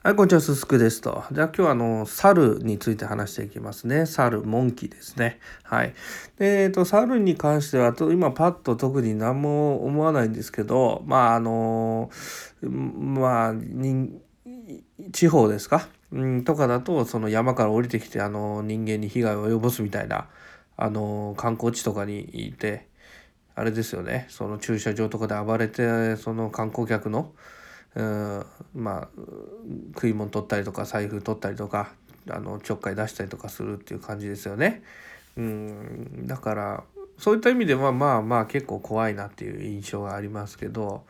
はい、こんにちは、すすくですと。じゃあ今日はあの、猿について話していきますね。猿、モンキーですね。はい。で、えっと、猿に関しては、今パッと特に何も思わないんですけど、まああの、まあ、地方ですか、うん、とかだと、その山から降りてきて、あの、人間に被害を及ぼすみたいな、あの、観光地とかにいて、あれですよね、その駐車場とかで暴れて、その観光客の、うんまあ食い物取ったりとか財布取ったりとかあのちょっかい出したりとかするっていう感じですよね。うんだからそういった意味ではまあまあ結構怖いなっていう印象がありますけど、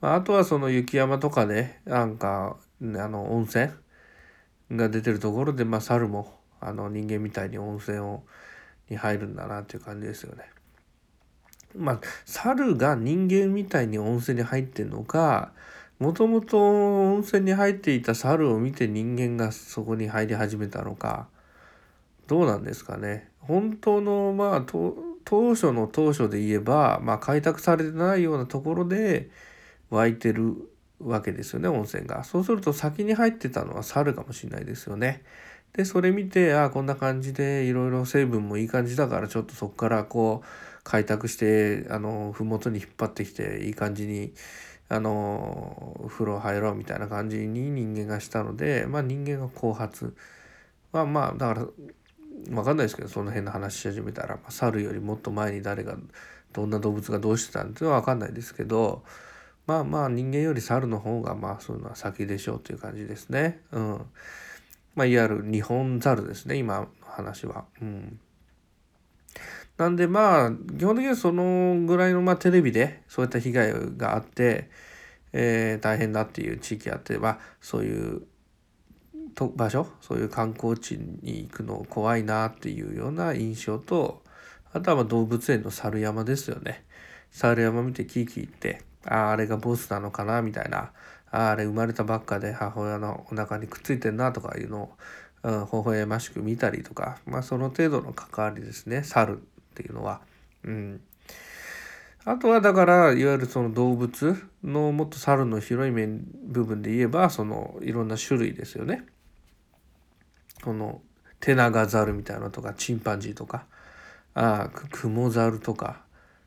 まあ、あとはその雪山とかでなんかあの温泉が出てるところで、まあ、猿もあの人間みたいに温泉をに入るんだなっていう感じですよね。まあ猿が人間みたいに温泉に入ってんのかもともと温泉に入っていた猿を見て人間がそこに入り始めたのかどうなんですかね。本当のまあ当初の当初で言えば、まあ、開拓されてないようなところで湧いてるわけですよね温泉が。そうすると先に入ってたのは猿かもしれないですよね。でそれ見てああこんな感じでいろいろ成分もいい感じだからちょっとそこからこう開拓してあの麓に引っ張ってきていい感じにあの風呂入ろうみたいな感じに人間がしたのでまあ人間が後発まあまあだから分かんないですけどその辺の話し始めたら、まあ、猿よりもっと前に誰がどんな動物がどうしてたんっていうのは分かんないですけどまあまあ人間より猿の方がまあそういうのは先でしょうという感じですね。うん。まあいわゆる日本猿ですね今の話は。うん。なんでまあ基本的にはそのぐらいのまあテレビでそういった被害があって、えー、大変だっていう地域あってはそういうと場所そういう観光地に行くの怖いなっていうような印象とあとはま動物園の猿山ですよね。猿山見てキーキー言ってあああれがボスなのかなみたいなああれ生まれたばっかで母親のお腹にくっついてんなとかいうのを、うん、微笑ましく見たりとかまあその程度の関わりですね猿っていうのは。うん、あとはだからいわゆるその動物のもっと猿の広い面部分で言えばそのいろんな種類ですよね。このテナガザルみたいなのとかチンパンジーとかあクモザルとか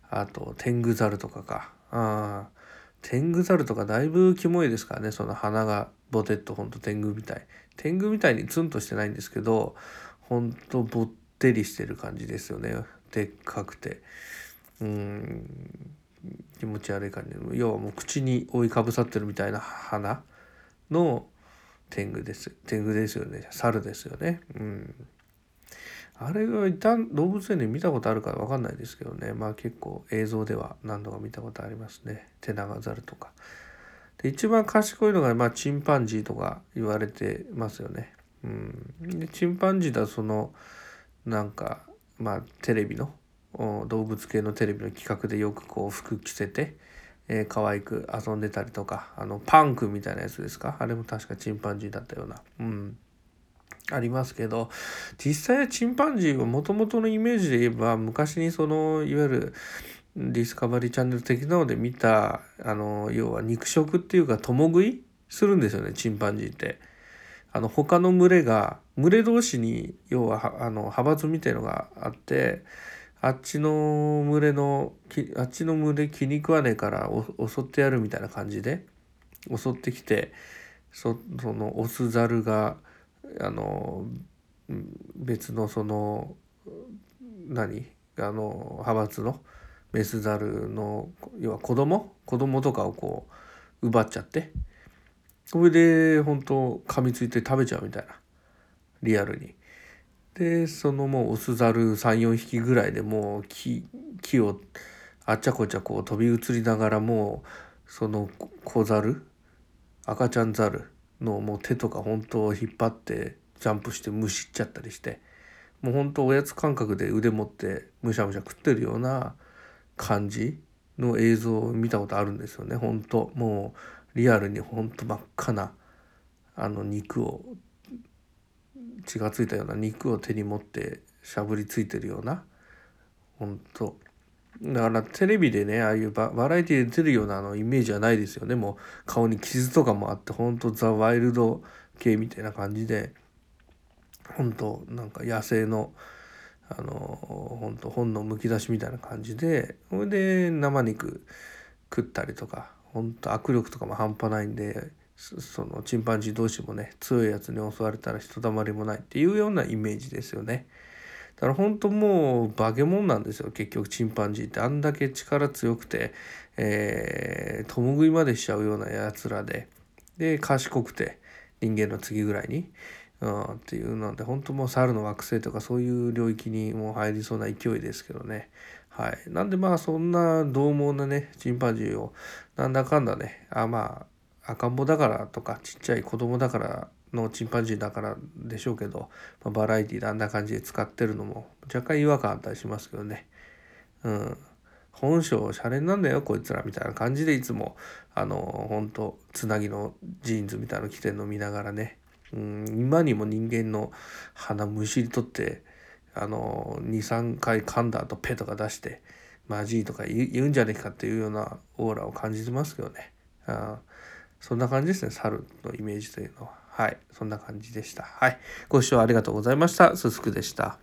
あとテングザルとかかあテングザルとかだいぶキモいですからねその鼻がボテッとほんと天狗みたい天狗みたいにツンとしてないんですけどほんとぼってりしてる感じですよねでっかくて。うん。気持ち悪い感じ。要はもう口に覆いかぶさってるみたいな花の天狗です。天狗ですよね。猿ですよね。うん。あれが一旦動物園で見たことあるかわかんないですけどね。まあ結構映像では何度か見たことありますね。テナガザルとか。で一番賢いのがまあチンパンジーとか言われてますよね。うん。でチンパンジーだそのなんかまあテレビの動物系のテレビの企画でよくこう服着せて、えー、可愛く遊んでたりとかあのパンクみたいなやつですか？あれも確かチンパンジーだったような。うん。ありますけど実際チンパンジーはもともとのイメージで言えば昔にそのいわゆるディスカバリーチャンネル的なので見たあの要は肉食っていうか共食いするんですよねチンパンジーって。あの他の群れが群れ同士に要はあの派閥みたいのがあってあっちの群れのあっちの群れ気に食わねえから襲ってやるみたいな感じで襲ってきてそのオスザルがあの別のその何あの派閥のメスザルの要は子供？子供とかをこう奪っちゃってそれで本当噛みついて食べちゃうみたいなリアルに。でそのもうオスザル34匹ぐらいでもう木木をあっちゃこっちゃこう飛び移りながらもうその子ザル赤ちゃんザルのもう手とか本当引っ張ってジャンプしてむしっちゃったりしてもう本当おやつ感覚で腕持ってむしゃむしゃ食ってるような感じの映像を見たことあるんですよね本当もうリアルにほんと真っ赤なあの肉を血がついたような肉を手に持ってしゃぶりついてるようなほんと。だからテレビでねああいうバラエティで出るようなあのイメージはないですよね。もう顔に傷とかもあってほんとザ・ワイルド系みたいな感じで本当なんか野生のあの本当本のむき出しみたいな感じでそれで生肉食ったりとか本当握力とかも半端ないんでそのチンパンジー同士もね強いやつに襲われたらひとたまりもないっていうようなイメージですよね。だから本当もう化け物なんですよ結局チンパンジーってあんだけ力強くて、えー、共食いまでしちゃうようなやつらでで賢くて人間の次ぐらいに。うん、っていうので本当もう猿の惑星とかそういう領域にもう入りそうな勢いですけどね。はい。なんでまあそんな獰猛なねチンパンジーをなんだかんだねあまあ赤ん坊だからとかちっちゃい子供だからのチンパンジーだからでしょうけど、まあ、バラエティであんな感じで使ってるのも若干違和感あったりしますけどね。うん。本性シャレなんだよこいつらみたいな感じでいつもあの本当つなぎのジーンズみたいなの着てるの見ながらね、うん、今にも人間の鼻むしり取ってあの23回噛んだ後ペとか出してマジーとか言うんじゃねえかっていうようなオーラを感じてますけどね。あそんな感じですね猿のイメージというのは。はい。そんな感じでした。はい。ご視聴ありがとうございました。すすくでした。